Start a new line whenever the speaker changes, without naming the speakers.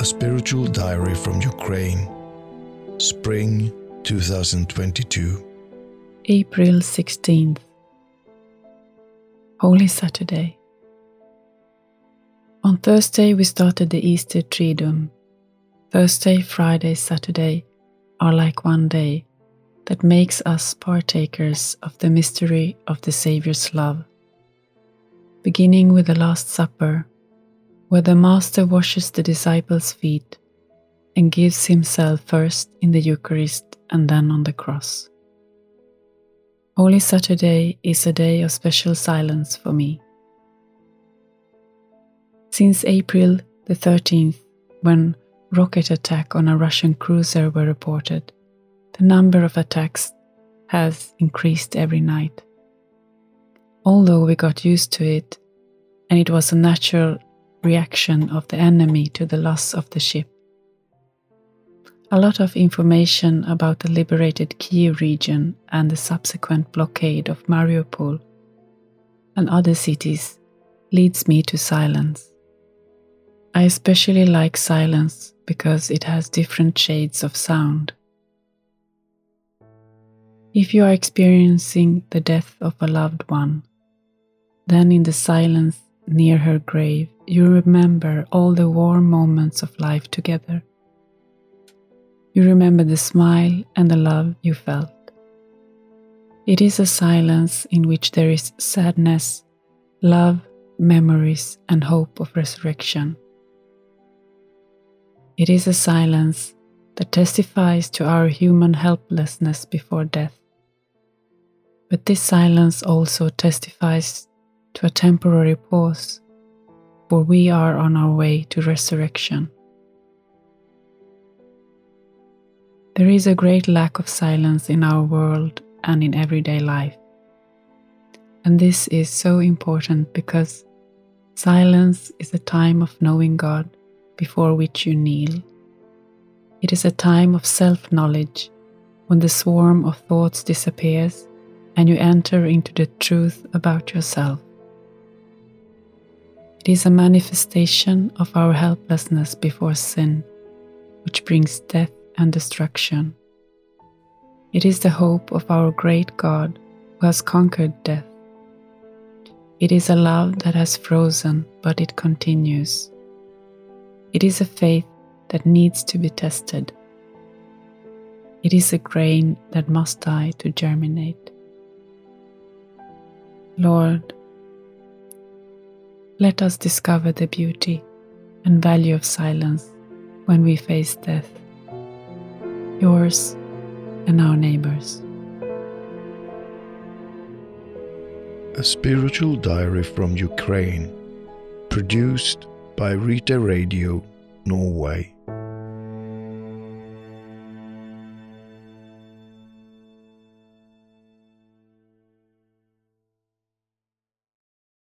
A spiritual diary from Ukraine, spring 2022.
April 16th, Holy Saturday. On Thursday, we started the Easter Triduum. Thursday, Friday, Saturday are like one day that makes us partakers of the mystery of the Saviour's love. Beginning with the Last Supper, where the Master washes the disciples' feet and gives himself first in the Eucharist and then on the cross. Holy Saturday is a day of special silence for me. Since April the 13th, when rocket attack on a Russian cruiser were reported, the number of attacks has increased every night. Although we got used to it, and it was a natural reaction of the enemy to the loss of the ship. A lot of information about the liberated Kiev region and the subsequent blockade of Mariupol and other cities leads me to silence. I especially like silence because it has different shades of sound. If you are experiencing the death of a loved one, then in the silence near her grave, you remember all the warm moments of life together. You remember the smile and the love you felt. It is a silence in which there is sadness, love, memories, and hope of resurrection. It is a silence that testifies to our human helplessness before death. But this silence also testifies to a temporary pause, for we are on our way to resurrection. There is a great lack of silence in our world and in everyday life. And this is so important because silence is a time of knowing God before which you kneel. It is a time of self knowledge when the swarm of thoughts disappears and you enter into the truth about yourself. It is a manifestation of our helplessness before sin, which brings death and destruction. It is the hope of our great God who has conquered death. It is a love that has frozen, but it continues. It is a faith that needs to be tested. It is a grain that must die to germinate. Lord, let us discover the beauty and value of silence when we face death, yours and our neighbors.
A spiritual diary from Ukraine, produced by Rita Radio, Norway.